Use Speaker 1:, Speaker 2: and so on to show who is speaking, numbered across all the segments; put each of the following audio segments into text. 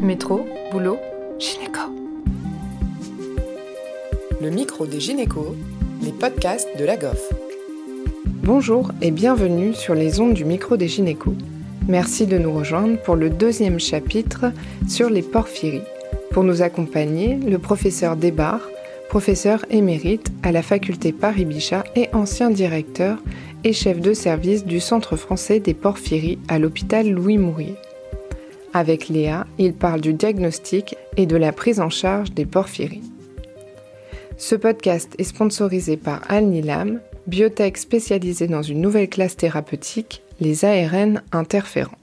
Speaker 1: Métro, boulot, gynéco. Le micro des gynécos, les podcasts de la GOF. Bonjour et bienvenue sur les ondes du micro des gynécos. Merci de nous rejoindre pour le deuxième chapitre sur les porphyries. Pour nous accompagner, le professeur Desbarres, professeur émérite à la faculté Paris-Bichat et ancien directeur et chef de service du Centre français des porphyries à l'hôpital Louis Mourier. Avec Léa, il parle du diagnostic et de la prise en charge des porphyries. Ce podcast est sponsorisé par Al-Nilam, biotech spécialisée dans une nouvelle classe thérapeutique, les ARN interférents.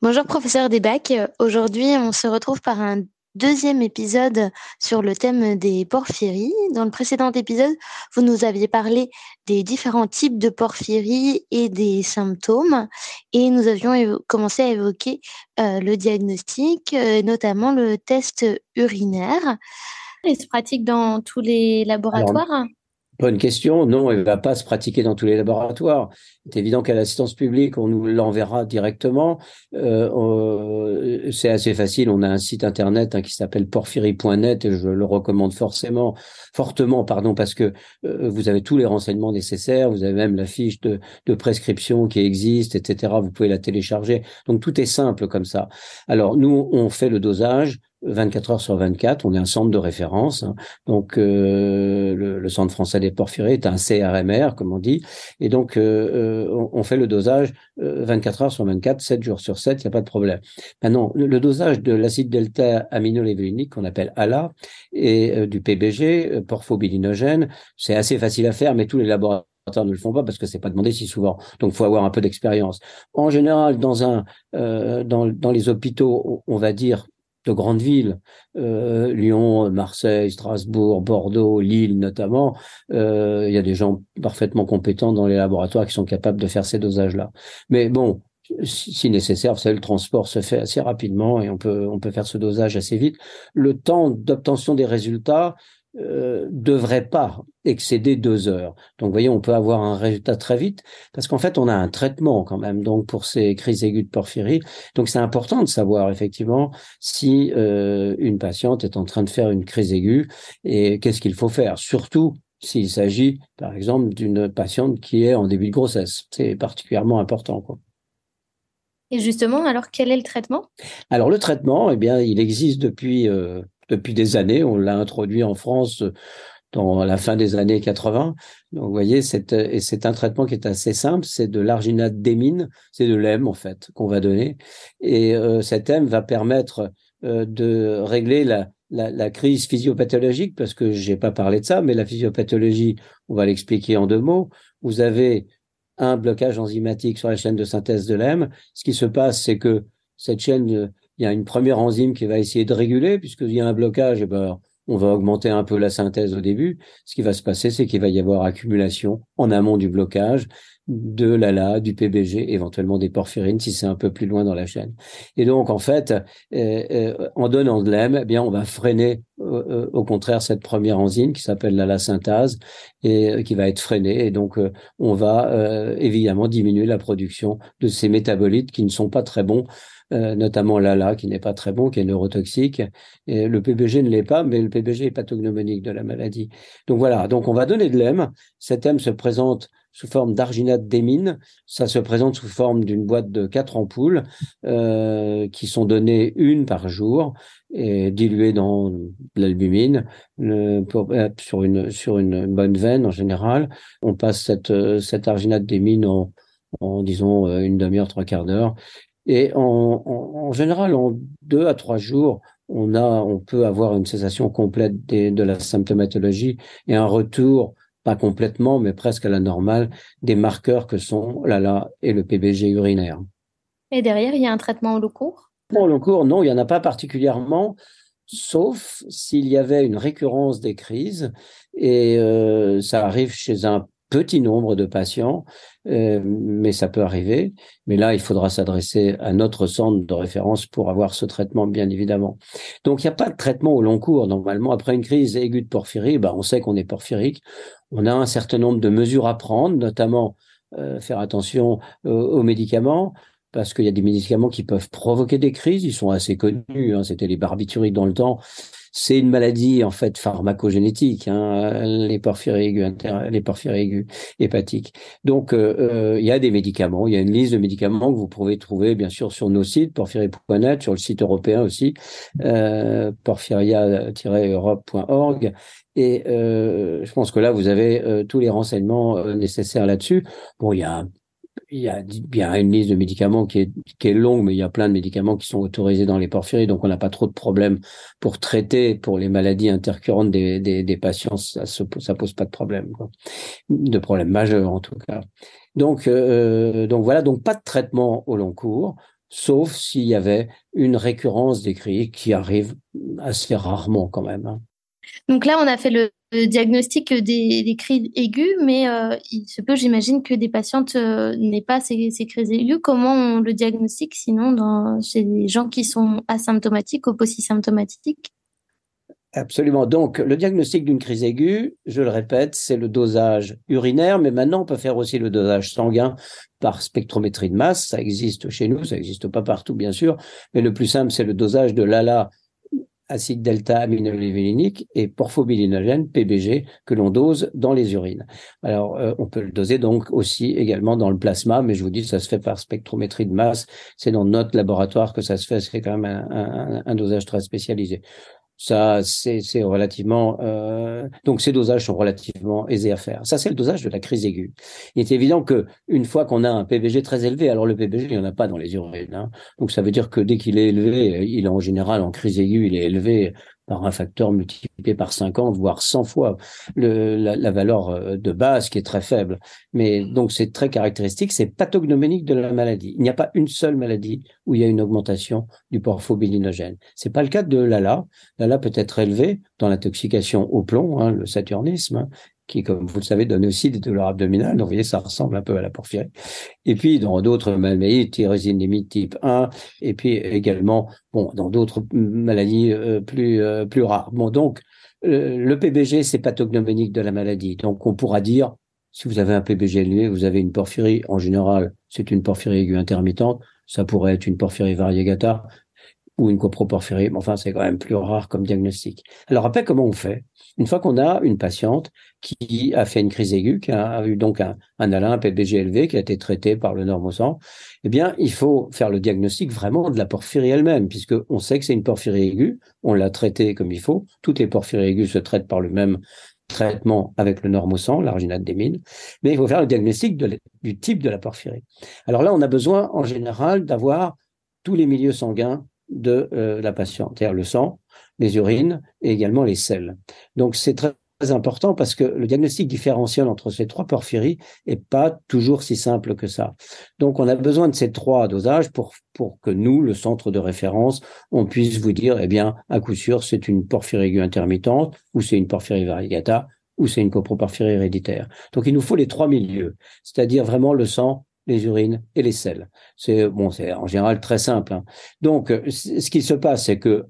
Speaker 2: Bonjour professeur Desbac, aujourd'hui on se retrouve par un deuxième épisode sur le thème des porphyries. Dans le précédent épisode, vous nous aviez parlé des différents types de porphyries et des symptômes, et nous avions commencé à évoquer euh, le diagnostic, euh, notamment le test urinaire. Il se pratique dans tous les laboratoires?
Speaker 3: Bonne question. Non, elle ne va pas se pratiquer dans tous les laboratoires. C'est évident qu'à l'assistance publique, on nous l'enverra directement. Euh, c'est assez facile. On a un site internet hein, qui s'appelle porphyrie.net et je le recommande forcément, fortement, pardon, parce que euh, vous avez tous les renseignements nécessaires. Vous avez même la fiche de prescription qui existe, etc. Vous pouvez la télécharger. Donc tout est simple comme ça. Alors nous, on fait le dosage 24 heures sur 24, on est un centre de référence. Hein. Donc, euh, le, Centre français des porphyries est un CRMR, comme on dit. Et donc, euh, euh, on, fait le dosage 24 heures sur 24, 7 jours sur 7, il n'y a pas de problème. Maintenant, le, dosage de l'acide delta aminolévulique, qu'on appelle ALA, et du PBG, porphobilinogène, c'est assez facile à faire, mais tous les laboratoires ne le font pas parce que c'est pas demandé si souvent. Donc, faut avoir un peu d'expérience. En général, dans un, dans, dans les hôpitaux, on va dire de grandes villes, euh, Lyon, Marseille, Strasbourg, Bordeaux, Lille notamment, euh, il y a des gens parfaitement compétents dans les laboratoires qui sont capables de faire ces dosages-là. Mais bon, si nécessaire, vous savez, le transport se fait assez rapidement et on peut, on peut faire ce dosage assez vite. Le temps d'obtention des résultats, euh, devrait pas excéder deux heures. Donc, vous voyez, on peut avoir un résultat très vite parce qu'en fait, on a un traitement quand même donc pour ces crises aiguës de porphyrie. Donc, c'est important de savoir effectivement si euh, une patiente est en train de faire une crise aiguë et qu'est-ce qu'il faut faire. Surtout s'il s'agit, par exemple, d'une patiente qui est en début de grossesse. C'est particulièrement important. Quoi.
Speaker 2: Et justement, alors quel est le traitement?
Speaker 3: Alors le traitement, eh bien, il existe depuis euh, depuis des années. On l'a introduit en France euh, dans la fin des années 80. Donc, vous voyez, c'est, et c'est un traitement qui est assez simple. C'est de l'arginate d'émine. C'est de l'EM, en fait, qu'on va donner. Et euh, cet M va permettre euh, de régler la, la, la, crise physiopathologique, parce que j'ai pas parlé de ça, mais la physiopathologie, on va l'expliquer en deux mots. Vous avez un blocage enzymatique sur la chaîne de synthèse de l'EM. Ce qui se passe, c'est que cette chaîne il y a une première enzyme qui va essayer de réguler, puisqu'il y a un blocage, et eh ben, on va augmenter un peu la synthèse au début. Ce qui va se passer, c'est qu'il va y avoir accumulation en amont du blocage de l'ALA, du PBG, éventuellement des porphyrines si c'est un peu plus loin dans la chaîne. Et donc, en fait, euh, euh, en donnant de l'EM, eh bien, on va freiner euh, au contraire cette première enzyme qui s'appelle l'ALA synthase et qui va être freinée. Et donc, on va évidemment diminuer la production de ces métabolites qui ne sont pas très bons euh, notamment l'ALA qui n'est pas très bon, qui est neurotoxique. Et le PBG ne l'est pas, mais le PBG est pathognomonique de la maladie. Donc voilà, donc on va donner de l'EM. Cet M se présente sous forme d'arginate d'émine. Ça se présente sous forme d'une boîte de quatre ampoules euh, qui sont données une par jour et diluées dans l'albumine euh, sur une sur une bonne veine en général. On passe cette cette arginate d'émine en en disons une demi-heure, trois quarts d'heure, et en, général, en deux à trois jours, on a, on peut avoir une cessation complète de la symptomatologie et un retour, pas complètement, mais presque à la normale, des marqueurs que sont l'ALA et le PBG urinaire.
Speaker 2: Et derrière, il y a un traitement au long cours?
Speaker 3: Au long cours, non, il n'y en a pas particulièrement, sauf s'il y avait une récurrence des crises, et euh, ça arrive chez un petit nombre de patients, euh, mais ça peut arriver. Mais là, il faudra s'adresser à notre centre de référence pour avoir ce traitement, bien évidemment. Donc, il n'y a pas de traitement au long cours. Normalement, après une crise aiguë de porphyrie, ben, on sait qu'on est porphyrique. On a un certain nombre de mesures à prendre, notamment euh, faire attention aux médicaments. parce qu'il y a des médicaments qui peuvent provoquer des crises. Ils sont assez connus. Hein. C'était les barbituriques dans le temps. C'est une maladie en fait pharmacogénétique, hein, les porphyries aigus, les porphyries aigus hépatiques. Donc euh, euh, il y a des médicaments, il y a une liste de médicaments que vous pouvez trouver bien sûr sur nos sites porphyrie.net, sur le site européen aussi euh, porphyria-europe.org. Et euh, je pense que là, vous avez euh, tous les renseignements nécessaires là-dessus. Bon, il y a il y a bien une liste de médicaments qui est, qui est longue, mais il y a plein de médicaments qui sont autorisés dans les porphyries, donc on n'a pas trop de problèmes pour traiter pour les maladies intercurrentes des, des, des patients, ça ça pose pas de problème, quoi. de problème majeur en tout cas. Donc, euh, donc voilà, donc pas de traitement au long cours, sauf s'il y avait une récurrence des cris qui arrive assez rarement quand même. Hein.
Speaker 2: Donc là, on a fait le diagnostic des, des cris aigus, mais euh, il se peut, j'imagine, que des patientes euh, n'aient pas ces, ces, cris aigus. Comment on le diagnostique sinon dans, chez des gens qui sont asymptomatiques ou symptomatiques
Speaker 3: Absolument. Donc, le diagnostic d'une crise aiguë, je le répète, c'est le dosage urinaire, mais maintenant, on peut faire aussi le dosage sanguin par spectrométrie de masse. Ça existe chez nous, ça n'existe pas partout, bien sûr, mais le plus simple, c'est le dosage de l'ALA acide delta aminolévulinique et porphobilinogène, PBG, que l'on dose dans les urines. Alors, euh, on peut le doser donc aussi également dans le plasma, mais je vous dis, ça se fait par spectrométrie de masse. C'est dans notre laboratoire que ça se fait. C'est quand même un dosage très spécialisé. Ça, c'est relativement. Euh, donc, ces dosages sont relativement aisés à faire. Ça, c'est le dosage de la crise aiguë. Il est évident que une fois qu'on a un PBG très élevé, alors le PBG, il n'y en a pas dans les urines. Hein. Donc, ça veut dire que dès qu'il est élevé, il est en général en crise aiguë, il est élevé par un facteur multiplié par 50, voire 100 fois le, la, valeur euh, de base qui est très faible. Mais donc c'est très caractéristique, c'est pathognoménique de la maladie. Il n'y a pas une seule maladie où il y a une augmentation du porphobilinogène. C'est pas le cas de l'ALA. L'ALA peut être élevé dans l'intoxication au plomb, hein, le saturnisme, hein, qui, comme vous le savez, donne aussi des douleurs abdominales. Donc, vous voyez, ça ressemble un peu à la porphyrie. Et puis, dans d'autres maladies, tyrosine limite type 1, et puis également, bon, dans d'autres maladies euh, plus, euh, plus rares. Bon, donc, euh, le PBG, c'est pathognomonique de la maladie. Donc, on pourra dire, si vous avez un PBG élevé, vous avez une porphyrie, en général, c'est une porphyrie aiguë intermittente. Ça pourrait être une porphyrie variegata ou une coproporphyrie. Mais enfin, c'est quand même plus rare comme diagnostic. Alors après, comment on fait? Une fois qu'on a une patiente qui a fait une crise aiguë, qui a eu donc un, un un PBG élevé, qui a été traité par le normosang, eh bien, il faut faire le diagnostic vraiment de la porphyrie elle-même, puisque on sait que c'est une porphyrie aiguë, on l'a traitée comme il faut. Toutes les porphyries aiguës se traitent par le même traitement avec le normosang, l'arginate d'émine, mais il faut faire le diagnostic du type de la porphyrie. Alors là, on a besoin en général d'avoir tous les milieux sanguins de euh, la patiente, c'est-à-dire le sang, les urines et également les selles. Donc c'est très important parce que le diagnostic différentiel entre ces trois porphyries est pas toujours si simple que ça. Donc on a besoin de ces trois dosages pour pour que nous, le centre de référence, on puisse vous dire, eh bien, à coup sûr, c'est une porphyrie aiguë intermittente ou c'est une porphyrie variegata ou c'est une coproporphyrie héréditaire. Donc il nous faut les trois milieux, c'est-à-dire vraiment le sang, les urines et les selles. C'est bon, c'est en général très simple. Hein. Donc, ce qui se passe, c'est que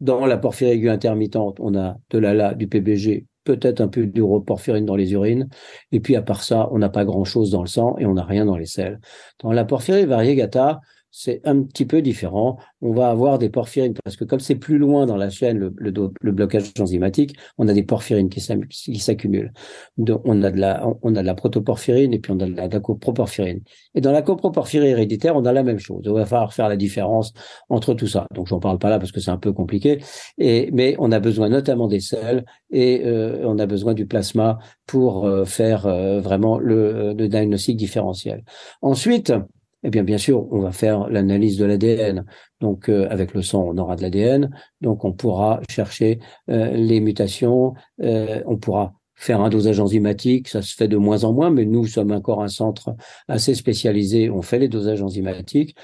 Speaker 3: dans la porphyrie aiguë intermittente, on a de l'ALA, du PBG, peut-être un peu d'uroporphyrine dans les urines, et puis à part ça, on n'a pas grand-chose dans le sang et on n'a rien dans les selles. Dans la porphyrie variegata, c'est un petit peu différent. On va avoir des porphyrines parce que comme c'est plus loin dans la chaîne, le, le, blocage enzymatique, on a des porphyrines qui s'accumulent. On a de la, on a de la protoporphyrine et puis on a de la, coproporphyrine. Et dans la coproporphyrie héréditaire, on a la même chose. Il va falloir faire la différence entre tout ça. Donc j'en parle pas là parce que c'est un peu compliqué. Et mais on a besoin notamment des selles et euh, on a besoin du plasma pour euh, faire euh, vraiment le, le diagnostic différentiel. Ensuite, eh bien, bien sûr, on va faire l'analyse de l'ADN. Donc, euh, avec le sang, on aura de l'ADN. Donc, on pourra chercher euh, les mutations. Euh, on pourra faire un dosage enzymatique. Ça se fait de moins en moins, mais nous sommes encore un centre assez spécialisé. On fait les dosages enzymatiques.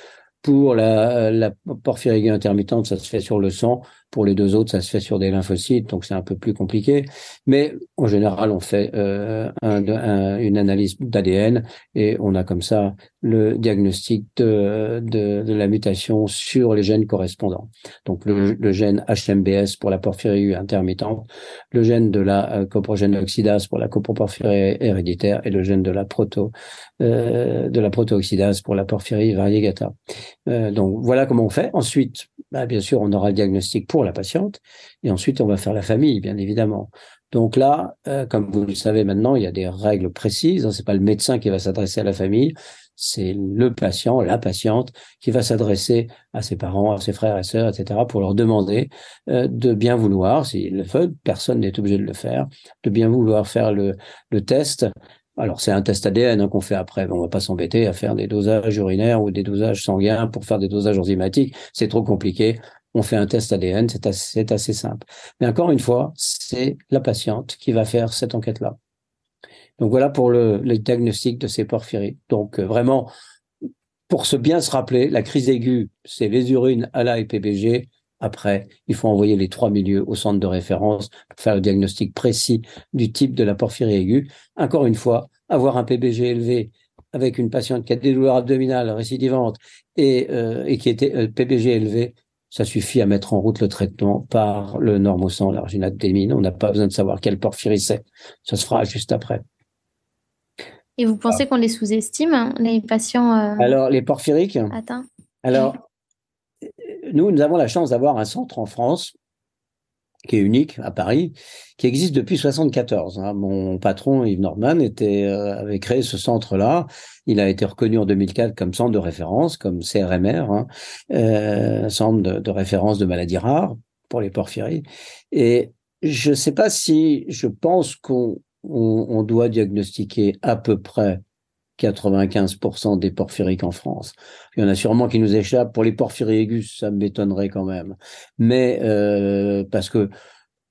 Speaker 3: Pour la, la porphyrie intermittente, ça se fait sur le sang. Pour les deux autres, ça se fait sur des lymphocytes, donc c'est un peu plus compliqué. Mais en général, on fait euh, une analyse d'ADN et on a comme ça le diagnostic de, de, de, la mutation sur les gènes correspondants. Donc le, le gène HMBS pour la porphyrie intermittente, le gène de la euh, coprogène oxydase pour la coproporphyrie héréditaire et le gène de la proto euh, de la protooxydase pour la porphyrie variegata. Euh, donc voilà comment on fait. Ensuite, bah, bien sûr, on aura le diagnostic pour la patiente et ensuite on va faire la famille, bien évidemment. Donc là, euh, comme vous le savez maintenant, il y a des règles précises. Hein, c'est pas le médecin qui va s'adresser à la famille, c'est le patient, la patiente, qui va s'adresser à ses parents, à ses frères et sœurs, etc., pour leur demander euh, de bien vouloir, s'ils le font, personne n'est obligé de le faire, de bien vouloir faire le, le test. Alors c'est un test ADN hein, qu'on fait après, on va pas s'embêter à faire des dosages urinaires ou des dosages sanguins pour faire des dosages enzymatiques, c'est trop compliqué. On fait un test ADN, c'est assez, simple. Mais encore une fois, c'est la patiente qui va faire cette enquête-là. Donc voilà pour le, diagnostic de ces porphyries. Donc euh, vraiment, pour se bien se rappeler, la crise aiguë, c'est les urines à la et PBG. Après, il faut envoyer les trois milieux au centre de référence pour faire le diagnostic précis du type de la porphyrie aiguë. Encore une fois, avoir un PBG élevé avec une patiente qui a des douleurs abdominales récidivantes et, euh, et qui était euh, PBG élevé, ça suffit à mettre en route le traitement par le normosang, l'arginate d'émine. On n'a pas besoin de savoir quelle porphyrie c'est. Ça se fera juste après.
Speaker 2: Et vous pensez ah. qu'on les sous-estime, hein, les patients euh,
Speaker 3: Alors, les porphyriques Attends. Alors, nous, nous avons la chance d'avoir un centre en France qui est unique à Paris, qui existe depuis 74. Hein. Mon patron Yves Norman était, euh, avait créé ce centre-là. Il a été reconnu en 2004 comme centre de référence, comme CRMR, hein, euh, centre de, référence de maladies rares pour les porphyries. Et je ne sais pas si je pense qu'on on, doit diagnostiquer à peu près 95% des porphyriques en France. Il y en a sûrement qui nous échappent. Pour les porphyries aigus, ça m'étonnerait quand même. Mais euh, parce que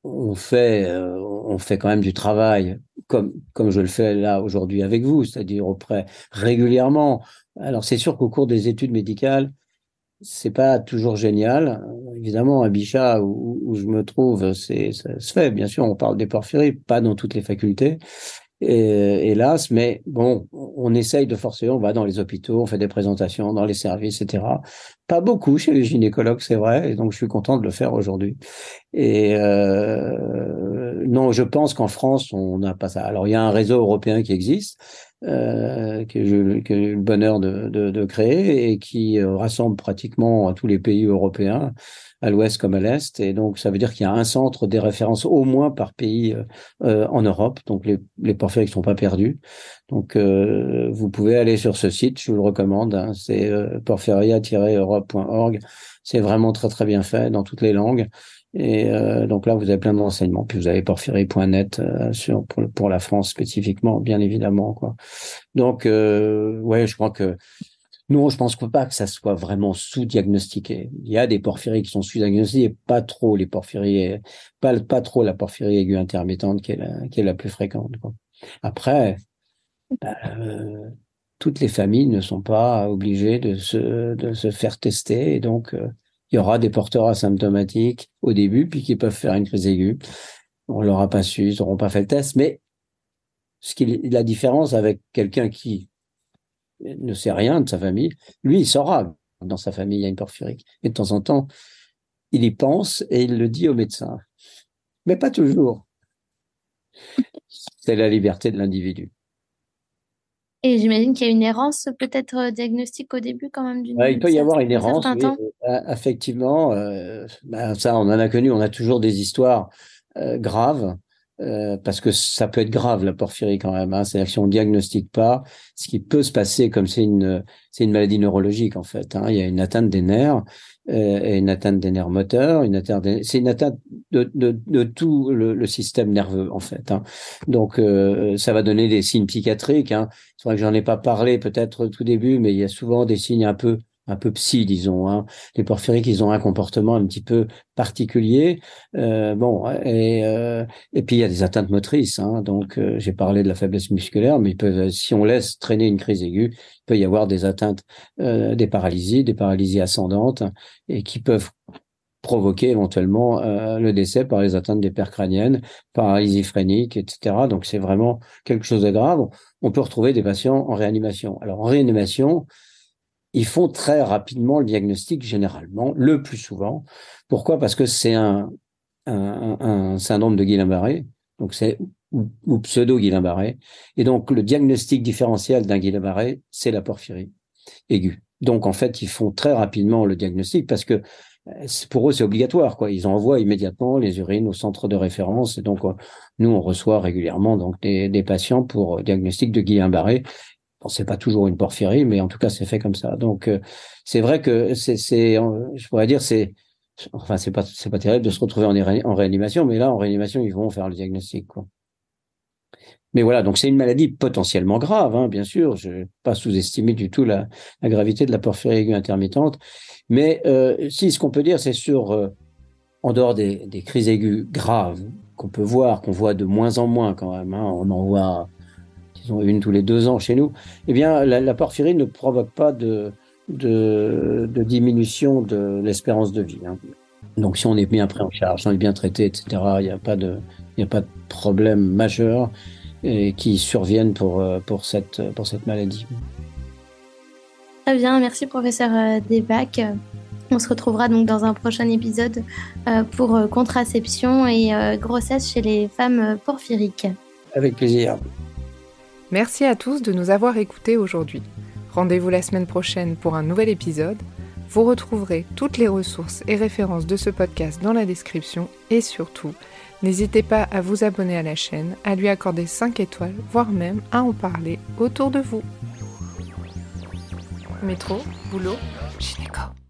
Speaker 3: on fait, euh, on fait quand même du travail comme comme je le fais là aujourd'hui avec vous, c'est-à-dire auprès régulièrement. Alors c'est sûr qu'au cours des études médicales, c'est pas toujours génial. Évidemment, à Bichat, où, je me trouve, c'est, ça se fait. Bien sûr, on parle des porphyries, pas dans toutes les facultés. Et, hélas, mais bon, on essaye de forcer, on va dans les hôpitaux, on fait des présentations dans les services, etc. Pas beaucoup chez les gynécologues, c'est vrai, et donc je suis content de le faire aujourd'hui. Et euh, non, je pense qu'en France, on n'a pas ça. Alors, il y a un réseau européen qui existe, euh, que j'ai eu le bonheur de, de, de, créer et qui euh, rassemble pratiquement tous les pays européens, à l'ouest comme à l'est. Et donc, ça veut dire qu'il y a un centre des références au moins par pays euh, euh en Europe. Donc, les, les porphyriques ne sont pas perdus. Donc, euh, vous pouvez aller sur ce site, je vous le recommande. Hein, c'est porphyria-europe.org. C'est vraiment très, très bien fait dans toutes les langues. Et euh, donc là, vous avez plein de renseignements. Puis vous avez porphyrie.net euh, pour, pour, la France spécifiquement, bien évidemment. Quoi. Donc, euh, ouais, je crois que non, je pense pas que ça soit vraiment sous-diagnostiqué. Il y a des porphyries qui sont sous-diagnostiquées, pas trop les porphyries, pas trop la porphyrie aiguë intermittente qui est la, plus fréquente. Après, bah, euh, toutes les familles ne sont pas obligées de se de se faire tester, et donc euh, il y aura des porteurs asymptomatiques au début, puis qui peuvent faire une crise aiguë. On l'aura pas su, ils n'auront pas fait le test, mais ce qui la différence avec quelqu'un qui ne sait rien de sa famille, lui, il saura dans sa famille il y a une porphyrique. Et de temps en temps, il y pense et il le dit au médecin. Mais pas toujours. C'est la liberté de l'individu.
Speaker 2: Et j'imagine qu'il y a une errance peut-être euh, diagnostique au début quand même
Speaker 3: d'une. il peut y avoir une errance, oui, euh, effectivement. Euh, ben, ça, on en a connu. On a toujours des histoires graves. Parce que ça peut être grave la porphyrie quand même. Hein. C'est-à-dire si on diagnostique pas, ce qui peut se passer, comme c'est une c'est une maladie neurologique en fait. Hein. Il y a une atteinte des nerfs euh, une atteinte des nerfs moteurs, une atteinte, c'est une atteinte de, de, de tout le, le, système nerveux en fait. Hein. Donc euh, ça va donner des signes psychiatriques. Hein. C'est vrai que j'en ai pas parlé peut-être au tout début, mais il y a souvent des signes un peu un peu psy, disons. Hein. Les porphyriques, ils ont un comportement un petit peu particulier. Euh, bon, et, euh, et puis il y a des atteintes motrices. Hein. Donc, euh, j'ai parlé de la faiblesse musculaire, mais ils peuvent, si on laisse traîner une crise aiguë, il peut y avoir des atteintes, euh, des paralysies, des paralysies ascendantes, et qui peuvent provoquer éventuellement euh, le décès par les atteintes des crâniennes, paralysie phrénique, etc. Donc c'est vraiment quelque chose de grave. On peut retrouver des patients en réanimation. Alors en réanimation, ils font très rapidement le diagnostic généralement, le plus souvent. Pourquoi? Parce que c'est un, un, un, syndrome de Guillain-Barré, donc c'est ou, pseudo Guillain-Barré, et donc le diagnostic différentiel d'un Guillain-Barré, c'est la porphyrie aiguë. Donc en fait, ils font très rapidement le diagnostic parce que euh, pour eux c'est obligatoire quoi. Ils envoient immédiatement les urines au centre de référence et donc euh, nous on reçoit régulièrement donc des, des patients pour diagnostic de Guillain-Barré Bon, c'est pas toujours une porphyrie, mais en tout cas, c'est fait comme ça. Donc, euh, c'est vrai que c'est, je pourrais dire, c'est, enfin, c'est pas, c'est pas terrible de se retrouver en, réanimation, mais là, en réanimation, ils vont faire le diagnostic. Mais voilà, donc c'est une maladie potentiellement grave, hein, bien sûr. Je ne pas sous-estimer du tout la, gravité de la porphyrie aiguë intermittente. Mais euh, si ce qu'on peut dire, c'est sur, euh, en dehors des, des, crises aiguës graves qu'on peut voir, qu'on voit de moins en moins quand même, hein, on en voit ont une tous les deux ans chez nous, eh bien, la, porphyrie ne provoque pas de, de, diminution de l'espérance de vie. Hein. Donc, si on est bien pris en charge, si on est bien traité, etc., il n'y a pas de, il a pas de problème majeur et qui surviennent pour, euh, pour, cette, pour cette maladie.
Speaker 2: Très bien, merci professeur euh, Desbac. On se retrouvera donc dans un prochain épisode euh, pour contraception et grossesse chez les femmes porphyriques.
Speaker 3: Avec plaisir.
Speaker 1: Merci à tous de nous avoir écoutés aujourd'hui. Rendez-vous la semaine prochaine pour un nouvel épisode. Vous retrouverez toutes les ressources et références de ce podcast dans la description et surtout, n'hésitez pas à vous abonner à la chaîne, à lui accorder 5 étoiles, voire même à en parler autour de vous. Métro, boulot, gynéco.